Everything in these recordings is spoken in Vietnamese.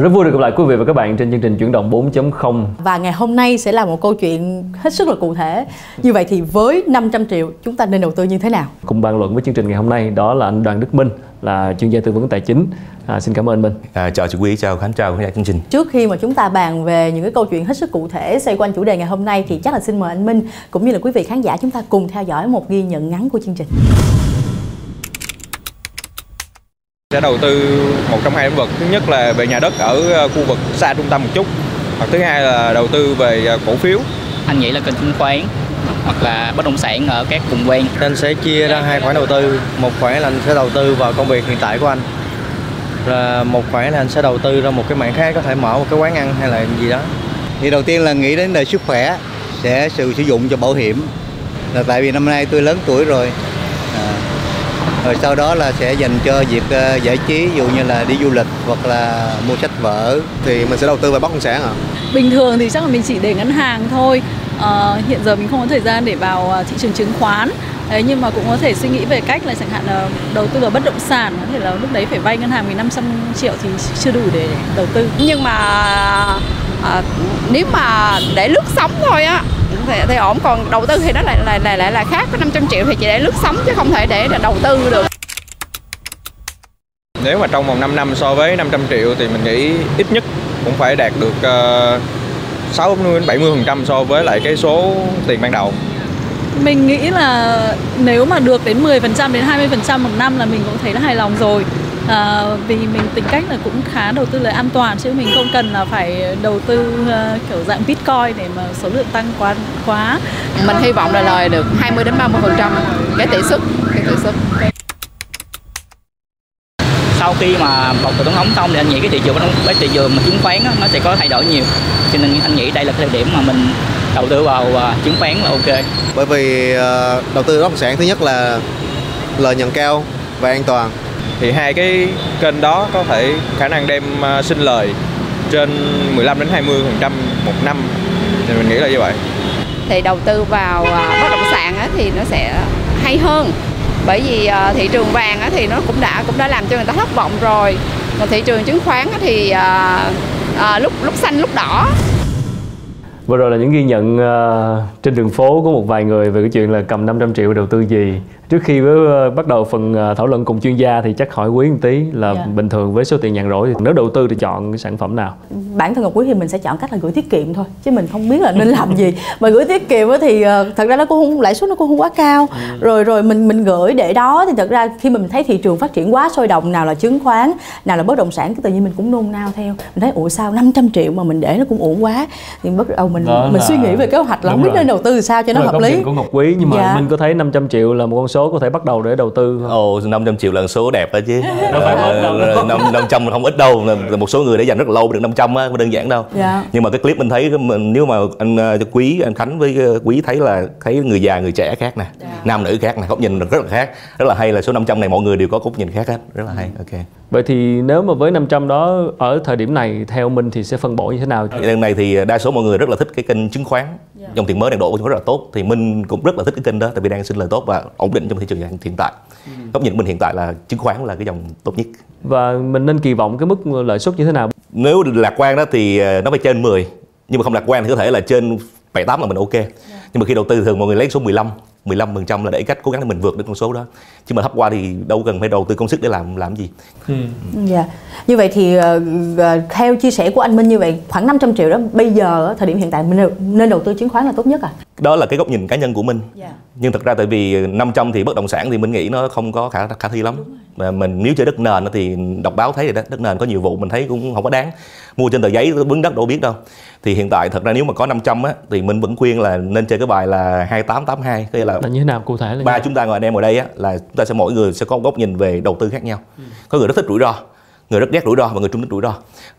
Rất vui được gặp lại quý vị và các bạn trên chương trình chuyển động 4.0 Và ngày hôm nay sẽ là một câu chuyện hết sức là cụ thể Như vậy thì với 500 triệu chúng ta nên đầu tư như thế nào? Cùng bàn luận với chương trình ngày hôm nay đó là anh Đoàn Đức Minh là chuyên gia tư vấn tài chính à, Xin cảm ơn anh Minh À, chào chị Quý, chào Khánh, chào khán giả chương trình. Trước khi mà chúng ta bàn về những cái câu chuyện hết sức cụ thể xoay quanh chủ đề ngày hôm nay thì chắc là xin mời anh Minh cũng như là quý vị khán giả chúng ta cùng theo dõi một ghi nhận ngắn của chương trình. Sẽ đầu tư một trong hai lĩnh vực. Thứ nhất là về nhà đất ở ờ, khu vực xa trung tâm một chút. Hoặc thứ hai là đầu tư về ờ, cổ phiếu. Anh nghĩ là kênh chứng khoán hoặc là bất động sản ở các vùng ven. Anh sẽ chia ra hai khoản đầu tư. Một khoản là anh sẽ đầu tư vào công việc hiện tại của anh. Và một khoản là anh sẽ đầu tư ra một cái mảng khác Có thể mở một cái quán ăn hay là gì đó. Thì đầu tiên là nghĩ đến đời sức khỏe sẽ sử sử dụng cho bảo hiểm. Là tại vì năm nay tôi lớn tuổi rồi rồi sau đó là sẽ dành cho việc ờ, giải trí ví dụ như là đi du lịch hoặc là mua sách vở. Thì mình sẽ đầu tư vào bất động sản ạ. Bình thường thì chắc là mình chỉ để ngân hàng thôi. Ờ, hiện giờ mình không có thời gian để vào ờ, thị trường chứng khoán. Đấy, nhưng mà cũng có thể suy nghĩ về cách là chẳng hạn là đầu tư vào bất động sản có thể là lúc đấy phải vay ngân hàng mình 500 triệu thì chưa đủ để đầu tư. Nhưng mà à, nếu mà để lướt sóng thôi á thì, thì ổn. Còn đầu tư thì nó lại lại lại lại là khác. Có 500 triệu thì chỉ để lướt sóng chứ không thể để là đầu tư được. Nếu mà trong vòng 5 năm so với 500 triệu thì mình nghĩ ít nhất cũng phải đạt được uh, 60 đến 70 phần trăm so với lại cái số tiền ban đầu. Mình nghĩ là nếu mà được đến 10% đến 20% một năm là mình cũng thấy là hài lòng rồi à, vì mình tính cách là cũng khá đầu tư lời an toàn chứ mình không cần là phải đầu tư ờ, kiểu dạng bitcoin để mà số lượng tăng quá quá. Mình hy vọng là lời được 20 đến 30 phần trăm cái tỷ suất cái tỷ suất. Sau khi mà bầu cử tổng thống xong thì anh nghĩ cái thị trường cái thị trường mà chứng khoán á, nó sẽ có thay đổi nhiều. Cho nên anh nghĩ đây là cái thời điểm mà mình đầu tư vào à, chứng khoán là ok. Bởi vì ờ, đầu tư bất động sản thứ nhất là lợi nhuận cao và an toàn thì hai cái kênh đó có thể khả năng đem uh, sinh lời trên 15 đến 20 phần trăm một năm. Thì mình nghĩ là như vậy. Thì đầu tư vào à, bất động sản á, thì nó sẽ hay hơn. Bởi vì à, thị trường vàng á, thì nó cũng đã cũng đã làm cho người ta thất vọng rồi. Còn thị trường chứng khoán á, thì à, à, lúc lúc xanh lúc đỏ. Vừa rồi là những ghi nhận trên đường phố của một vài người về cái chuyện là cầm 500 triệu đầu tư gì Trước khi với ờ, bắt đầu phần ờ, thảo luận cùng chuyên gia thì chắc hỏi quý một tí là Dạ. bình thường với số tiền nhàn rỗi thì nếu đầu tư thì chọn cái sản phẩm nào? Bản thân Ngọc Quý thì mình sẽ chọn cách là gửi tiết kiệm thôi chứ mình không biết là nên làm gì. Mà gửi tiết kiệm á thì ờ, thật ra nó cũng không lãi suất nó cũng không quá cao. Rồi rồi mình mình gửi để đó thì thật ra khi mà mình thấy thị trường phát triển quá sôi động nào là chứng khoán, nào là bất động sản cái tự nhiên mình cũng nôn nao theo. Mình thấy ủa sao 500 triệu mà mình để nó cũng ổn quá. Thì bắt đầu mình Đó mình là- suy nghĩ về kế hoạch là Đúng không biết rồi. nên đầu tư sao cho nó hợp lý. của Ngọc Quý nhưng mà Dạ. mình có thấy 500 triệu là một con số có thể bắt đầu để đầu tư không? Ồ, 500 triệu là con số đẹp đó chứ. Ờ, năm 500 là không ít đâu. Là Một số người để dành rất là lâu mới được 500 á, không đơn giản đâu. Dạ. Nhưng mà cái clip mình thấy mình nếu mà anh ờ, Quý, anh Khánh với ờ, Quý thấy là thấy người già người trẻ khác nè, nam nữ khác nè, góc nhìn rất là khác. Rất là hay là số 500 này mọi người đều có góc nhìn khác hết, rất là hay. Ok. Vậy thì nếu mà với 500 đó ở thời điểm này theo mình thì sẽ phân bổ như thế nào? Lần này thì đa số mọi người rất là thích cái kênh chứng khoán dòng tiền mới đang đổ rất là tốt. Thì Minh cũng rất là thích cái kênh đó tại vì đang sinh lời tốt và ổn định trong thị trường hiện tại. Góc nhìn của mình hiện tại là chứng khoán là cái dòng tốt nhất. Và mình nên kỳ vọng cái mức lợi suất như thế nào? nếu lạc quan đó thì ờ, nó phải trên 10 nhưng mà không lạc quan thì có thể là trên 7 8 là mình ok. Nhưng mà khi đầu tư thường mọi người lấy số 15 15 phần trăm là để cách cố gắng để mình vượt đến con số đó chứ mà thấp qua thì đâu cần phải đầu tư công sức để làm làm gì Dạ. Như vậy thì ờ, theo chia sẻ của anh Minh như vậy khoảng 500 triệu đó bây giờ ở thời điểm hiện tại mình nên- đầu tư chứng khoán là tốt nhất à? đó là cái góc nhìn cá nhân của mình Dạ. nhưng thật ra tại vì 500 thì bất động sản thì mình nghĩ nó không có khả khả thi lắm mà mình nếu chơi đất nền thì đọc báo thấy rồi đó đất nền có nhiều vụ mình thấy cũng không có đáng. Mua trên tờ giấy bứng đất đâu biết đâu. Thì hiện tại thật ra nếu mà có 500 á thì mình vẫn khuyên là nên chơi cái bài là 2882 có nghĩa là Là như thế nào? Cụ thể là ba chúng ta ngồi anh em ở đây á là chúng ta sẽ mỗi người sẽ có một góc nhìn về đầu tư khác nhau. Có người rất thích rủi ro người rất ghét rủi ro và người trung thích rủi ro.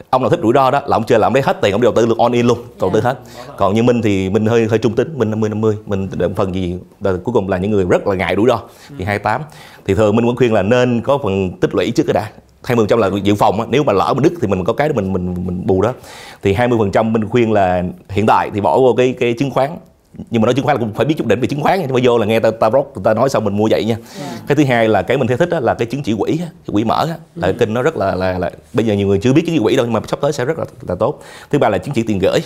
Ông nào thích rủi ro đó là ông chơi là ông lấy hết tiền ông đầu tư luôn on in luôn đầu tư hết. Còn như minh thì mình hơi hơi trung tính mình 50 50 mình phần gì là cuối cùng là những người rất là ngại rủi ro thì 28 thì thường mình vẫn khuyên là nên có phần tích lũy trước cái đã. 20 trăm là dự phòng á. nếu mà lỡ mình đứt thì mình có cái để mình mình mình bù đó. Thì 20 phần trăm mình khuyên là hiện tại thì bỏ vô cái cái chứng khoán nhưng mà nói chứng khoán là cũng phải biết chút đỉnh về chứng khoán nha. Chứ mà vô là nghe ta ta rock ta nói xong mình mua vậy nha. Cái thứ hai là cái mình theo thích đó là cái chứng chỉ quỹ cái quỹ mở á, là cái kênh nó rất là, là là bây giờ nhiều người chưa biết chứng chỉ quỹ đâu nhưng mà sắp tới sẽ rất là, là tốt. Thứ ba là chứng chỉ tiền gửi.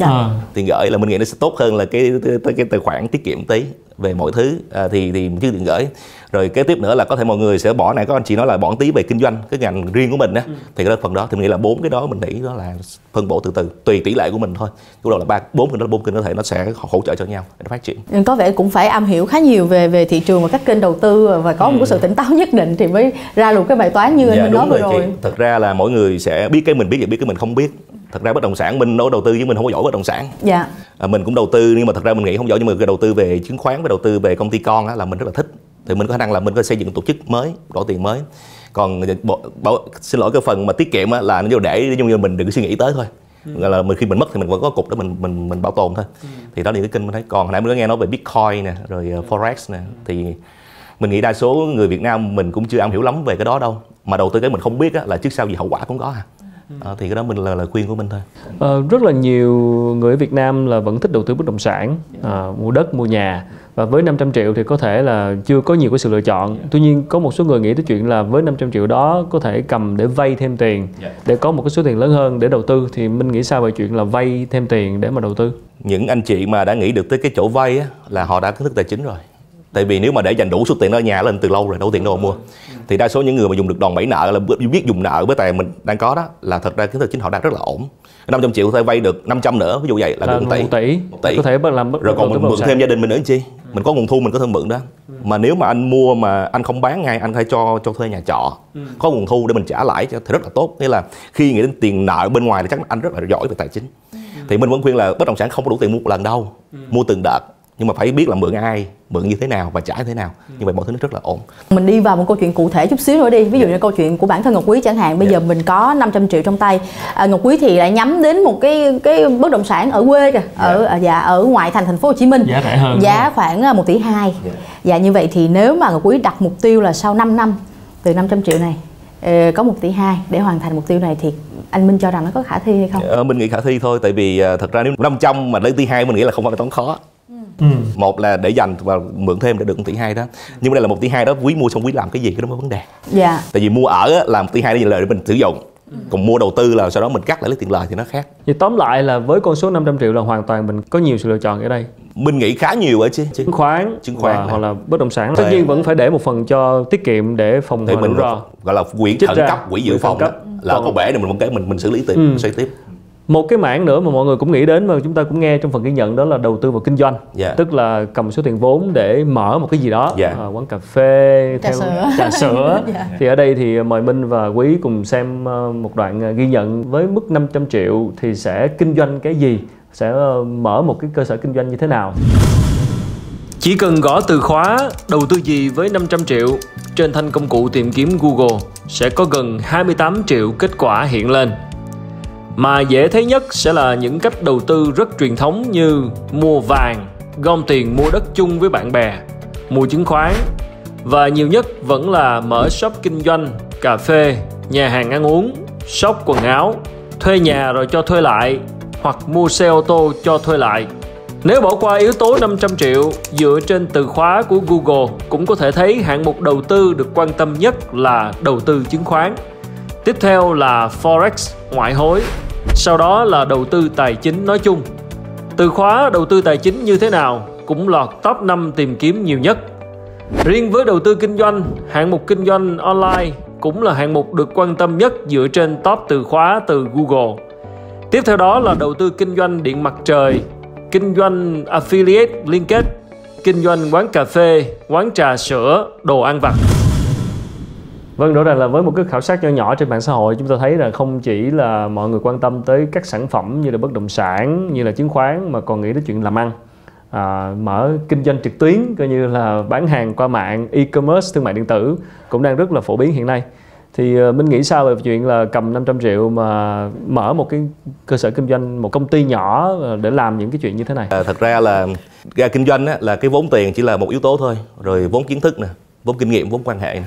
À. tiền gửi là mình nghĩ nó sẽ tốt hơn là cái cái, cái tài khoản tiết kiệm tí về mọi thứ. À, thì thì chứ tiền gửi. Rồi kế tiếp nữa là có thể mọi người sẽ bỏ này có anh chị nói là bỏ tí về kinh doanh cái ngành riêng của mình á. Thì cái đó phần đó. Thì mình nghĩ là bốn cái đó mình nghĩ đó là phân bổ từ từ tùy tỷ lệ của mình thôi. Lúc đầu là ba bốn kênh đó bốn kênh có thể nó sẽ hỗ trợ cho nhau để phát triển. Nhưng có vẻ cũng phải am hiểu khá nhiều về về thị trường và các kênh đầu tư và có một cái sự tỉnh táo nhất định thì mới ra được cái bài toán như anh Minh nói vừa rồi rồi. chị thật ra là mỗi người sẽ biết cái mình biết và biết cái mình không biết thật ra bất động sản mình đâu đầu tư với mình không có giỏi bất động sản. Dạ. à, mình cũng đầu tư nhưng mà thật ra mình nghĩ không giỏi nhưng mà cái đầu tư về chứng khoán và đầu tư về công ty con á, là mình rất là thích. Thì mình có khả năng là mình có xây dựng tổ chức mới đổ tiền mới. Còn bộ, bộ, xin lỗi cái phần mà tiết kiệm á, là nó vô để giống như mình đừng có suy nghĩ tới thôi. Gọi là mình khi mình mất thì mình vẫn có cục để mình mình mình bảo tồn thôi. Thì đó là cái kênh mình thấy. Còn hồi nãy mình có nghe nói về bitcoin nè rồi uh, forex nè thì mình nghĩ đa số người Việt Nam mình cũng chưa am hiểu lắm về cái đó đâu. Mà đầu tư cái mình không biết á, là trước sau gì hậu quả cũng có à. À thì cái đó mình là lời khuyên của mình thôi. Ờ, rất là nhiều người ở Việt Nam là vẫn thích đầu tư bất động sản, à, mua đất, mua nhà. Và với 500 triệu thì có thể là chưa có nhiều cái sự lựa chọn. Tuy nhiên có một số người nghĩ tới chuyện là với 500 triệu đó có thể cầm để vay thêm tiền để có một cái số tiền lớn hơn để đầu tư. Thì mình nghĩ sao về chuyện là vay thêm tiền để mà đầu tư? những anh chị mà đã nghĩ được tới cái chỗ vay á, là họ đã kiến thức tài chính rồi tại vì nếu mà để dành đủ số tiền đó ở nhà lên từ lâu rồi đâu có tiền đâu mà mua. Thì đa số những người mà dùng được đòn bẩy nợ là biết dùng nợ với tài mình đang có đó là thật ra kiến thức chính họ đang rất là ổn. 500 triệu có thể vay được 500 nữa ví dụ vậy là, Là được 1 tỷ. một tỷ, Một tỷ. có thể làm bất rồi còn mình mượn thêm gia đình mình nữa chi? Mình có nguồn thu mình có thể mượn đó. Mà nếu mà anh mua mà anh không bán ngay anh phải cho cho thuê nhà trọ có nguồn thu để mình trả lãi thì rất là tốt. Nghĩa là khi nghĩ đến tiền nợ bên ngoài thì chắc anh rất là giỏi về tài chính. Thì mình vẫn khuyên là bất động sản không có đủ tiền mua một lần đâu. Mua từng đợt nhưng mà phải biết là mượn ai mượn như thế nào và trả như thế nào. Như vậy mọi thứ nó rất là ổn. Mình đi vào một câu chuyện cụ thể chút xíu nữa đi. Ví dụ như câu chuyện của bản thân Ngọc Quý chẳng hạn. Bây giờ mình có 500 triệu trong tay. À, Ngọc Quý thì lại nhắm đến một cái cái bất động sản ở quê kìa. Ở à, dạ, ở ngoại thành thành phố Hồ Chí Minh. Giá rẻ hơn, Giá khoảng à, 1 tỷ 2 Dạ. Như vậy thì nếu mà Ngọc Quý đặt mục tiêu là sau 5 năm Từ 500 triệu này ờ, có 1 tỷ 2 để hoàn thành mục tiêu này thì anh Minh cho rằng nó có khả thi hay không? Ờ, mình nghĩ khả thi thôi. Tại vì thật ra nếu 500 mà lấy tỷ hai mình nghĩ là không phải là toán khó một là để dành và mượn thêm để được 1 tỷ hai đó. Nhưng mà đây là một tỷ hai đó quý mua xong quý làm cái gì cái đó mới vấn đề. Dạ. Tại vì mua ở á, là một tỷ hai để lời để mình sử dụng. Còn mua đầu tư là sau đó mình cắt lại lấy tiền lời thì nó khác. Thì tóm lại là với con số 500 triệu là hoàn toàn mình có nhiều sự lựa chọn ở đây. mình nghĩ khá nhiều ở chứ. Chứ Chứng khoán, Chứng khoán và, này. hoặc là bất động sản. Tất nhiên vẫn phải để một phần cho tiết kiệm để phòng mình rủi ro. gọi là quỹ khẩn cấp quỹ dự phòng đó. là Còn- có bể thì mình vẫn cái mình mình xử lý tiếp Ừ. xoay tiếp Một cái mảng nữa mà mọi người cũng nghĩ đến mà chúng ta cũng nghe trong phần ghi nhận đó là đầu tư vào kinh doanh. Dạ. Tức là cầm số tiền vốn để mở một cái gì đó, Dạ. à, quán cà phê, Trà sữa. trà sữa. Dạ. Thì ở đây thì mời Minh và Quý cùng xem ờ, một đoạn ờ, ghi nhận với mức 500 triệu thì sẽ kinh doanh cái gì? Sẽ ờ, mở một cái cơ sở kinh doanh như thế nào? Chỉ cần gõ từ khóa đầu tư gì với 500 triệu trên thanh công cụ tìm kiếm Google sẽ có gần 28 triệu kết quả hiện lên. Mà dễ thấy nhất sẽ là những cách đầu tư rất truyền thống như mua vàng, gom tiền mua đất chung với bạn bè, mua chứng khoán và nhiều nhất vẫn là mở shop kinh doanh, cà phê, nhà hàng ăn uống, shop quần áo, thuê nhà rồi cho thuê lại hoặc mua xe ô tô cho thuê lại. Nếu bỏ qua yếu tố 500 triệu, dựa trên từ khóa của Google cũng có thể thấy hạng mục đầu tư được quan tâm nhất là đầu tư chứng khoán. Tiếp theo là Forex, ngoại hối. Sau đó là đầu tư tài chính nói chung. Từ khóa đầu tư tài chính như thế nào cũng lọt top 5 tìm kiếm nhiều nhất. Riêng với đầu tư kinh doanh, hạng mục kinh doanh online cũng là hạng mục được quan tâm nhất dựa trên top từ khóa từ Google. Tiếp theo đó là đầu tư kinh doanh điện mặt trời, kinh doanh affiliate liên kết, kinh doanh quán cà phê, quán trà sữa, đồ ăn vặt. Vâng, rõ ràng là với một cái khảo sát nhỏ nhỏ trên mạng xã hội chúng ta thấy là không chỉ là mọi người quan tâm tới các sản phẩm như là bất động sản, như là chứng khoán mà còn nghĩ đến chuyện làm ăn. À, mở kinh doanh trực tuyến coi như là bán hàng qua mạng, e-commerce, thương mại điện tử cũng đang rất là phổ biến hiện nay. Thì ờ, Minh nghĩ sao về chuyện là cầm 500 triệu mà mở một cái cơ sở kinh doanh, một công ty nhỏ ờ, để làm những cái chuyện như thế này? À, thật ra là ra kinh doanh á, là cái vốn tiền chỉ là một yếu tố thôi rồi vốn kiến thức nè vốn kinh nghiệm vốn quan hệ nè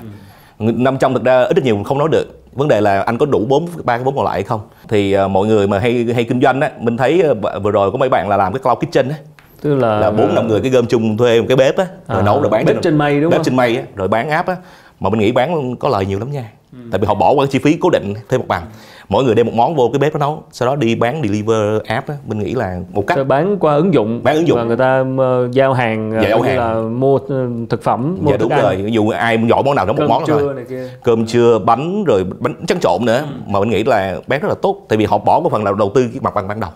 năm trăm thực ra ít ít nhiều không nói được. Vấn đề là anh có đủ bốn ba cái vốn còn lại hay không? Thì à, mọi người mà hay hay kinh doanh á mình thấy à, vừa rồi có mấy bạn là làm cái cloud kitchen á. Tức là là bốn năm người cái gom chung thuê một cái bếp á rồi À, nấu rồi bán bếp cho- trên mây đúng bếp không? trên mây á rồi bán áp á. Mà mình nghĩ bán có lời nhiều lắm nha Ừ. tại vì họ bỏ qua cái chi phí cố định thuê một bằng. Mỗi người đem một món vô cái bếp đó nấu sau đó đi bán deliver app á mình nghĩ là một cách Rồi bán qua ứng dụng Bán ứng dụng. và người ta ờ, giao hàng Dạ, giao hàng. là mua ờ, thực phẩm mua dạ đúng ăn. rồi. Ví dụ ai muốn gọi món nào đó một Cơm món đó trưa thôi này kia. cơm trưa bánh rồi bánh trắng trộn nữa. Mà mình nghĩ là bán rất là tốt. Tại vì họ bỏ một phần là đầu tư cái mặt bằng ban đầu.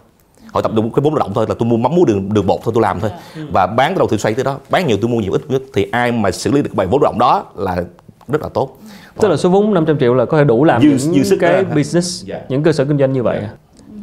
Họ tập trung cái vốn lao động thôi là tôi mua mắm muối đường đường bột thôi tôi làm thôi. Và bán cái đầu tư xoay tới đó. Bán nhiều tôi mua nhiều ít nhất thì ai mà xử lý được bài vốn lao động đó là rất là tốt Tức là số vốn 500 triệu là có thể đủ làm Dư- những dư sức cái đó business, Dạ. những cơ sở kinh doanh như vậy. à?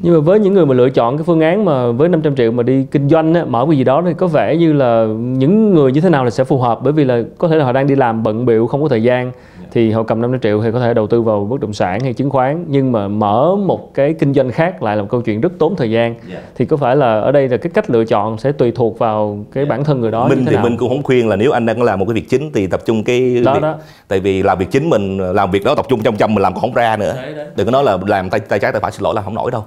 Nhưng mà với những người mà lựa chọn cái phương án mà với 500 triệu mà đi kinh doanh á, mở cái gì đó thì có vẻ như là những người như thế nào là sẽ phù hợp bởi vì là có thể là họ đang đi làm bận bịu không có thời gian thì họ cầm 500 triệu thì có thể đầu tư vào bất động sản hay chứng khoán. Nhưng mà mở một cái kinh doanh khác lại là một câu chuyện rất tốn thời gian. Thì có phải là ở đây là cái cách lựa chọn sẽ tùy thuộc vào cái bản thân người đó như mình thì nào? mình cũng không khuyên là nếu anh đang làm một cái việc chính thì tập trung cái Đó, việc, đó. tại vì làm việc chính mình làm việc đó tập trung trong trăm mình làm còn không ra nữa. Đừng có nói là làm tay tay trái tay phải xin lỗi là không nổi đâu.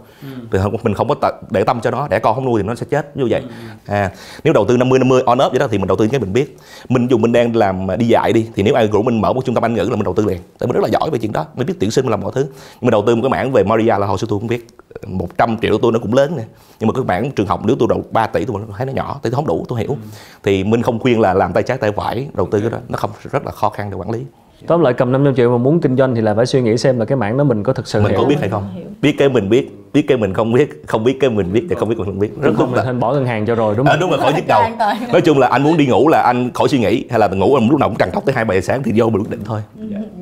Thì không, mình không có để tâm cho nó để con không nuôi thì nó sẽ chết như vậy. À, nếu đầu tư 50 50 on up vậy đó thì mình đầu tư cái mình biết. Mình dùng mình đang làm đi dạy đi thì nếu ai rủ mình mở một trung tâm Anh ngữ là mình đầu tư liền. Tại mình rất là giỏi về chuyện đó mình biết tuyển sinh mình làm mọi thứ. Nhưng mà đầu tư một cái mảng về Maria là hồi xưa tôi không biết 100 triệu của tôi nó cũng lớn nè. Nhưng mà cái mảng trường học nếu tôi đầu 3 tỷ tôi thấy nó nhỏ tại tôi không đủ tôi hiểu. Thì mình không khuyên là làm tay trái tay phải đầu tư cái đó. Nó không rất là khó khăn để quản lý. Tóm lại cầm 500 triệu mà muốn kinh doanh thì là phải suy nghĩ xem là cái mảng đó mình có thực sự mình hiểu. có biết hay không? Biết cái mình biết biết cái mình không biết không biết cái mình biết thì không biết mình không biết. Rất Đúng không mình là nên bỏ ngân hàng cho rồi đúng à, không? đúng là khỏi nhức đầu. Nói chung là anh muốn đi ngủ là anh khỏi suy nghĩ hay là ngủ là lúc nào cũng trằn trọc tới hai ba giờ sáng thì vô mình quyết định thôi.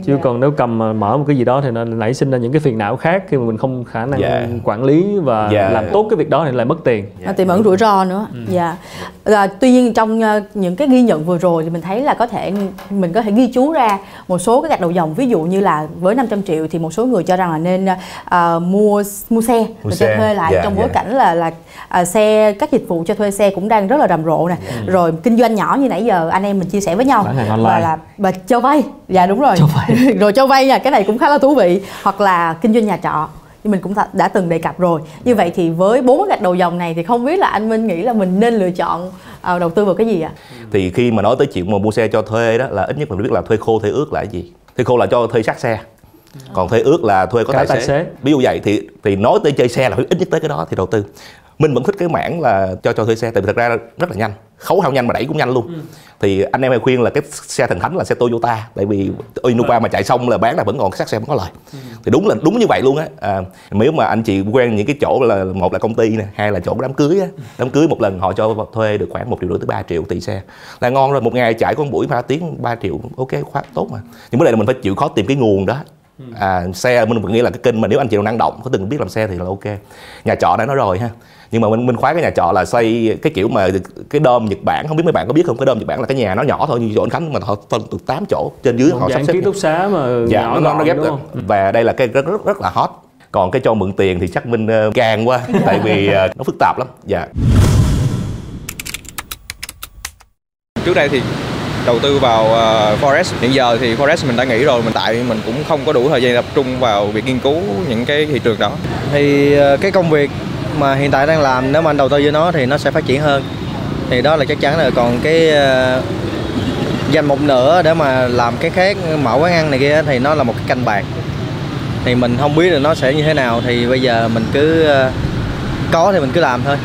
Chứ còn nếu cầm mà mở một cái gì đó thì nó nảy sinh ra những cái phiền não khác khi mà mình không khả năng Dạ. quản lý và Dạ. làm tốt cái việc đó thì lại mất tiền. nó tiềm ẩn rủi ro nữa. Dạ. Và tuy nhiên trong ờ, những cái ghi nhận vừa rồi thì mình thấy là có thể mình có thể ghi chú ra một số cái gạch đầu dòng. Ví dụ như là với 500 triệu thì một số người cho rằng là nên ờ, mua mua xe Mua rồi cho xe, thuê lại dạ, trong bối dạ. cảnh là là à, xe các dịch vụ cho thuê xe cũng đang rất là rầm rộ nè. Rồi kinh doanh nhỏ như nãy giờ anh em mình chia sẻ với nhau và là và cho vay. Dạ đúng rồi. Rồi cho vay nha cái này cũng khá là thú vị. Hoặc là kinh doanh nhà trọ như mình cũng đã, từng đề cập rồi. Như vậy thì với bốn gạch đầu dòng này thì không biết là anh Minh nghĩ là mình nên lựa chọn ờ, đầu tư vào cái gì ạ? Thì khi mà nói tới chuyện mà mua xe cho thuê đó là ít nhất mình biết là thuê khô thuê ướt là cái gì? Thuê khô là cho thuê sát xe còn thuê ướt là thuê có Cả tài xế. tài xế. ví dụ vậy thì thì nói tới chơi xe là phải ít nhất tới cái đó thì đầu tư. Mình vẫn thích cái mảng là cho cho thuê xe tại vì thật ra rất là nhanh. Khấu hao nhanh mà đẩy cũng nhanh luôn. Thì anh em hay khuyên là cái xe thần thánh là xe Toyota tại vì Innova mà chạy xong là bán là vẫn còn sát xe vẫn có lời. Thì đúng là đúng như vậy luôn á. À, nếu mà anh chị quen những cái chỗ là một là công ty nè hai là chỗ đám cưới á. Đám cưới một lần họ cho thuê được khoảng một triệu rưỡi tới 3 triệu tùy xe. Là ngon rồi một ngày chạy con buổi ba tiếng 3 triệu ok khá tốt mà. Nhưng vấn đề là mình phải chịu khó tìm cái nguồn đó à, xe mình nghĩ là cái kênh mà nếu anh chị nào năng động có từng biết làm xe thì là ok. Nhà trọ đã nói rồi ha. Nhưng mà mình mình khoái cái nhà trọ là xây cái kiểu mà cái đom Nhật Bản không biết mấy bạn có biết không? Cái đom Nhật Bản là cái nhà nó nhỏ thôi như chỗ anh Khánh mà họ phân từ 8 chỗ trên dưới Một họ sắp xếp ký túc xá mà dạ nhỏ nó, nó, ghép đúng được. không? và đây là cái rất rất rất là hot. Còn cái cho mượn tiền thì chắc minh uh, càng quá tại vì ờ, nó phức tạp lắm. Dạ. Trước đây thì đầu tư vào ờ, forex. Hiện giờ thì forex mình đã nghỉ rồi, mình tại mình cũng không có đủ thời gian tập trung vào việc nghiên cứu những cái thị trường đó. Thì ờ, cái công việc mà hiện tại đang làm, nếu mà anh đầu tư với nó thì nó sẽ phát triển hơn. Thì đó là chắc chắn rồi. Còn cái ờ, dành một nửa để mà làm cái khác, mở quán ăn này kia thì nó là một cái canh bạc. Thì mình không biết là nó sẽ như thế nào. Thì bây giờ mình cứ có thì mình cứ làm thôi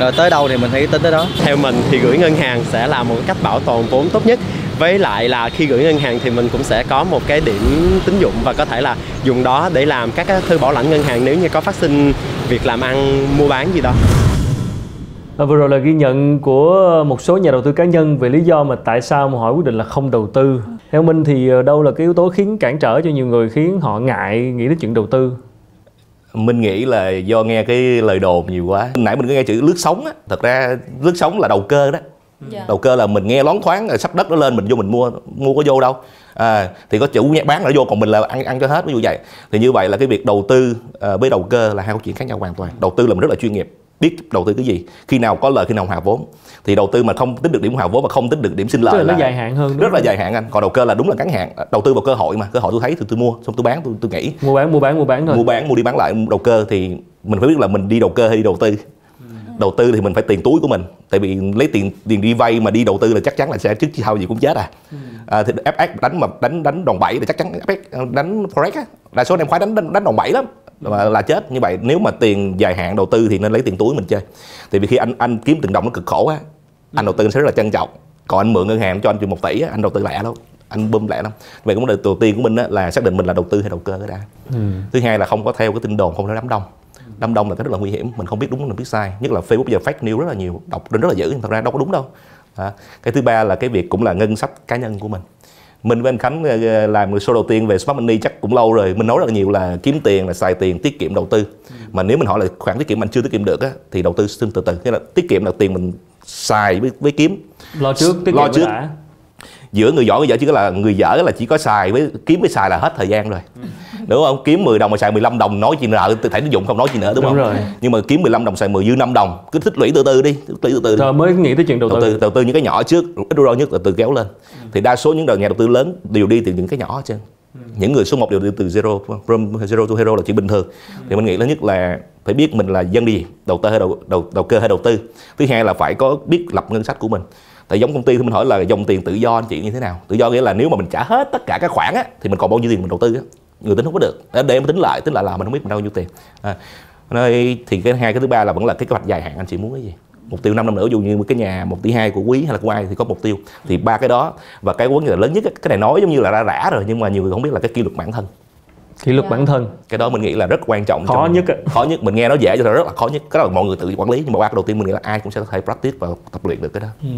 rồi tới đâu thì mình hãy tính tới đó theo mình thì gửi ngân hàng sẽ là một cách bảo tồn vốn tốt nhất với lại là khi gửi ngân hàng thì mình cũng sẽ có một cái điểm tín dụng và có thể là dùng đó để làm các cái thư bảo lãnh ngân hàng nếu như có phát sinh việc làm ăn mua bán gì đó À, vừa rồi là ghi nhận của một số nhà đầu tư cá nhân về lý do mà tại sao mà họ quyết định là không đầu tư. Theo Minh thì ờ, đâu là cái yếu tố khiến cản trở cho nhiều người khiến họ ngại nghĩ đến chuyện đầu tư? Minh nghĩ là do nghe cái lời đồn nhiều quá. Nãy mình có nghe chữ lướt sóng á thật ra lướt sóng là đầu cơ đó. Đầu cơ là mình nghe loáng thoáng rồi sắp đất nó lên mình vô mình mua mua có vô đâu. À, thì có chủ bán là vô còn mình là ăn ăn cho hết ví dụ vậy. Thì như vậy là cái việc đầu tư ờ, với đầu cơ là hai câu chuyện khác nhau hoàn toàn. Đầu tư là mình rất là chuyên nghiệp biết đầu tư cái gì. Khi nào có lợi khi nào hòa vốn. Thì đầu tư mà không tính được điểm hòa vốn và không tính được điểm sinh lợi là nó dài hạn hơn, rất là dài hạn anh. Còn đầu cơ là đúng là ngắn hạn. Đầu tư vào cơ hội mà cơ hội tôi thấy thì tôi mua xong tôi bán tôi tôi nghĩ Mua bán mua bán mua bán thôi. mua bán mua đi bán lại đầu cơ thì mình phải biết là mình đi đầu cơ hay đi đầu tư. Đầu tư thì mình phải tiền túi của mình. Tại vì lấy tiền tiền đi vay mà đi đầu tư là chắc chắn là sẽ trước sau gì cũng chết à, à thì FX đánh mà đánh đánh đòn bẩy thì chắc chắn FX đánh forex á. Đa số em khoái đánh đánh, đánh đòn bẩy lắm mà là chết như vậy nếu mà tiền dài hạn đầu tư thì nên lấy tiền túi mình chơi. Tại vì khi anh anh kiếm từng đồng nó cực khổ á anh đầu tư sẽ rất là trân trọng. Còn anh mượn ngân hàng cho anh chừng một tỷ á, anh đầu tư lẻ lắm anh bơm lẻ lắm. Vậy cũng đề đầu tiên của mình á, là xác định mình là đầu tư hay đầu cơ cái đã. Ừ. thứ hai là không có theo cái tin đồn không theo đám đông. Đám đông là cái rất là nguy hiểm mình không biết đúng mình biết sai. Nhất là facebook giờ fake news rất là nhiều đọc trên rất là dữ nhưng thật ra đâu có đúng đâu. À, cái thứ ba là cái việc cũng là ngân sách cá nhân của mình mình với anh Khánh ờ, ờ, làm người show đầu tiên về Smart Money chắc cũng lâu rồi mình nói rất là nhiều là kiếm tiền là xài tiền tiết kiệm đầu tư ừ. mà nếu mình hỏi là khoản tiết kiệm anh chưa tiết kiệm được á, thì đầu tư xin từ từ nghĩa là tiết kiệm là tiền mình xài với, với kiếm lo trước tiết lo trước đã. Giữa người giỏi người dở chỉ có là người dở là chỉ có xài với kiếm với xài là hết thời gian rồi. Đúng không? Kiếm 10 đồng mà xài 15 đồng nói chi nợ thẻ tín dụng không nói chi nữa đúng, đúng không? rồi. nhưng mà kiếm 15 đồng xài 10 dư 5 đồng cứ tích lũy từ từ đi tích lũy từ từ rồi mới nghĩ tới chuyện đầu, đầu tư. đầu tư những cái nhỏ trước ít rủi ro nhất là từ kéo lên. Ừ. thì đa số những nhà đầu tư lớn đều đi từ những cái nhỏ hết trơn. Ừ. những người số 1 đều đi từ zero from zero to hero là chuyện bình thường. Thì mình nghĩ lớn nhất là phải biết mình là dân đi đầu tư hay đầu đầu đầu cơ hay đầu tư. Thứ hai là phải có biết lập ngân sách của mình tại giống công ty thì mình hỏi là dòng tiền tự do anh chị như thế nào? Tự do nghĩa là nếu mà mình trả hết tất cả các khoản á thì mình còn bao nhiêu tiền mình đầu tư á? Người tính không có được. Để em tính lại tính lại là mình không biết mình đâu nhiêu tiền. À, nơi thì cái hai cái thứ ba là vẫn là cái kế hoạch dài hạn anh chị muốn cái gì? Mục tiêu 5 năm nữa dù như cái nhà một tỷ hai của quý hay là của ai thì có mục tiêu. Thì ba cái đó và cái vấn đề lớn nhất cái này nói giống như là ra rã rồi nhưng mà nhiều người không biết là cái kỷ luật bản thân kỷ luật yeah. bản thân cái đó mình nghĩ là rất quan trọng khó trong, nhất khó nhất mình nghe nó dễ cho là rất là khó nhất cái đó là mọi người tự quản lý nhưng mà ba cái đầu tiên mình nghĩ là ai cũng sẽ có thể practice và tập luyện được cái đó ừ.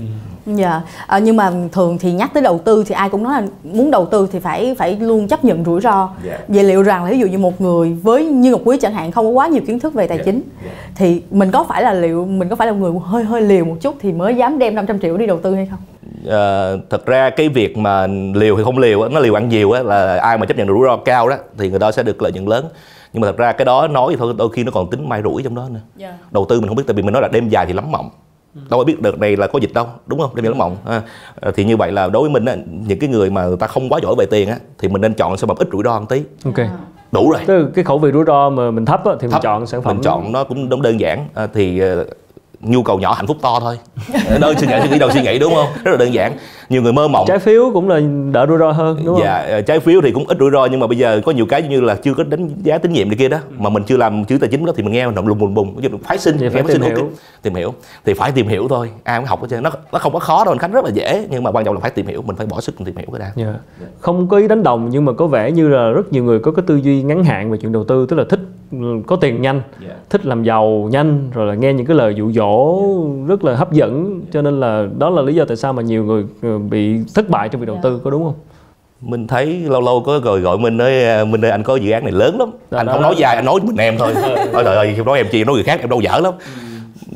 dạ à, nhưng mà thường thì nhắc tới đầu tư thì ai cũng nói là muốn đầu tư thì phải phải luôn chấp nhận rủi ro yeah. Dạ. vậy liệu rằng là ví dụ như một người với như ngọc quý chẳng hạn không có quá nhiều kiến thức về tài yeah. Dạ. chính yeah. Dạ. thì mình có phải là liệu mình có phải là người hơi hơi liều một chút thì mới dám đem 500 triệu đi đầu tư hay không uh, thật ra cái việc mà liều hay không liều nó liều ăn nhiều á là ai mà chấp nhận được rủi ro cao đó thì người đó sẽ được lợi nhuận lớn. Nhưng mà thật ra cái đó nói thì thôi đôi khi nó còn tính mai rủi trong đó nữa. Yeah. Dạ. đầu tư mình không biết tại vì mình nói là đêm dài thì lắm mộng ừ. đâu có biết được này là có dịch đâu đúng không? Đêm dài lắm mộng à, thì như vậy là đối với mình á, những cái người mà người ta không quá giỏi về tiền á thì mình nên chọn sản phẩm ít rủi ro một tí. Ok. Đủ rồi. Tức cái khẩu vị rủi ro mà mình thấp á, thì mình thấp, chọn sản phẩm mình chọn nó cũng đơn giản. À, thì ờ, nhu cầu nhỏ hạnh phúc to thôi. Đơn suy nghĩ suy nghĩ đầu suy nghĩ đúng không? Rất là đơn giản. Nhiều người mơ mộng. Trái phiếu cũng là đỡ rủi ro hơn đúng dạ, không? Dạ trái phiếu thì cũng ít rủi ro nhưng mà bây giờ có nhiều cái như là chưa có đánh giá tín nhiệm này kia đó mà mình chưa làm chứ tài chính đó thì mình nghe động lùng bùng bùng phái sinh phải tìm hiểu. tìm hiểu. Thì phải tìm hiểu thôi. Ai cũng học hết trơn. Nó nó không có khó đâu anh khánh rất là dễ. Nhưng mà quan trọng là phải tìm hiểu mình phải bỏ sức tìm hiểu cái đã. Yeah. không có ý đánh đồng nhưng mà có vẻ như là rất nhiều người có cái tư duy ngắn hạn về chuyện đầu tư tức là thích có tiền nhanh yeah. thích làm giàu nhanh rồi là nghe những cái lời dụ dỗ yeah. rất là hấp dẫn cho nên là đó là lý do tại sao mà nhiều người ờ, bị thất bại trong việc đầu yeah. tư có đúng không mình thấy lâu lâu có gọi gọi mình nói mình ơi anh có dự án này lớn lắm đó, anh đó, không đó. nói dài anh nói mình em thôi thôi trời ơi nói em chi nói người khác em đâu dở lắm ừ.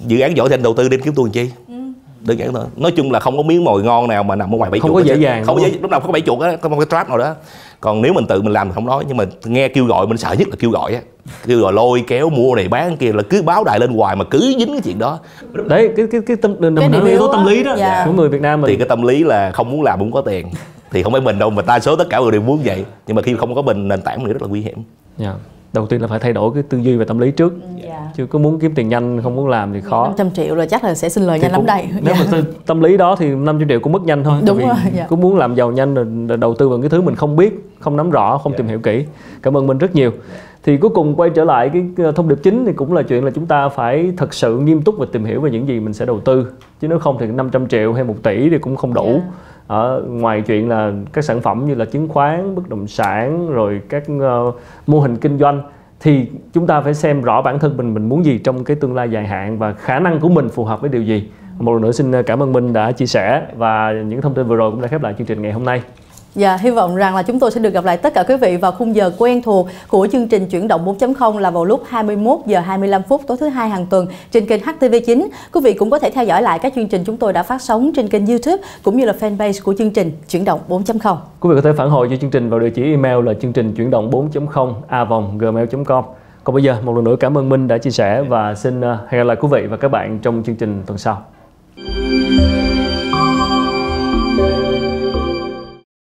dự án giỏi thì anh đầu tư đến kiếm tôi làm chi ừ. đơn giản thôi nói chung là không có miếng mồi ngon nào mà nằm ở ngoài bẫy không chuột có dễ dàng không có dễ lúc nào có bẫy chuột á có một cái trap nào đó còn nếu mình tự mình làm thì không nói nhưng mà nghe kêu gọi mình sợ nhất là kêu gọi á kêu gọi lôi kéo mua này bán kia là cứ báo đài lên hoài mà cứ dính cái chuyện đó đấy cái cái cái tâm cái yếu tố tâm lý đó dạ. của người Việt Nam mình thì cái tâm lý là không muốn làm muốn có tiền thì không phải mình đâu mà đa số tất cả người đều muốn vậy nhưng mà khi không có mình nền tảng thì rất là nguy hiểm yeah. Dạ. đầu tiên là phải thay đổi cái tư duy về tâm lý trước yeah. Dạ. chứ có muốn kiếm tiền nhanh không muốn làm thì khó 500 triệu là chắc là sẽ xin lời thì nhanh cũng, lắm đây nếu yeah. mà tâm lý đó thì 500 triệu cũng mất nhanh thôi đúng rồi yeah. cứ muốn làm giàu nhanh rồi đầu tư vào cái thứ mình không biết không nắm rõ không yeah. tìm hiểu kỹ. Cảm ơn minh rất nhiều. Thì cuối cùng quay trở lại cái ờ, thông điệp chính thì cũng là chuyện là chúng ta phải thật sự nghiêm túc và tìm hiểu về những gì mình sẽ đầu tư. Chứ nếu không thì 500 triệu hay một tỷ thì cũng không đủ. Yeah ở ngoài chuyện là các sản phẩm như là chứng khoán bất động sản rồi các uh, mô hình kinh doanh thì chúng ta phải xem rõ bản thân mình mình muốn gì trong cái tương lai dài hạn và khả năng của mình phù hợp với điều gì. Một lần nữa xin ờ, cảm ơn Minh đã chia sẻ và những thông tin vừa rồi cũng đã khép lại chương trình ngày hôm nay Dạ, hy vọng rằng là chúng tôi sẽ được gặp lại tất cả quý vị vào khung giờ quen thuộc của chương trình chuyển động 4.0 là vào lúc 21 giờ 25 phút tối thứ hai hàng tuần trên kênh HTV9. Quý vị cũng có thể theo dõi lại các chương trình chúng tôi đã phát sóng trên kênh YouTube cũng như là fanpage của chương trình chuyển động 4.0. Quý vị có thể phản hồi cho chương trình vào địa chỉ email là chương trình chuyển động 4.0 a gmail.com. Còn bây giờ một lần nữa cảm ơn Minh đã chia sẻ và xin ờ, hẹn gặp lại quý vị và các bạn trong chương trình tuần sau.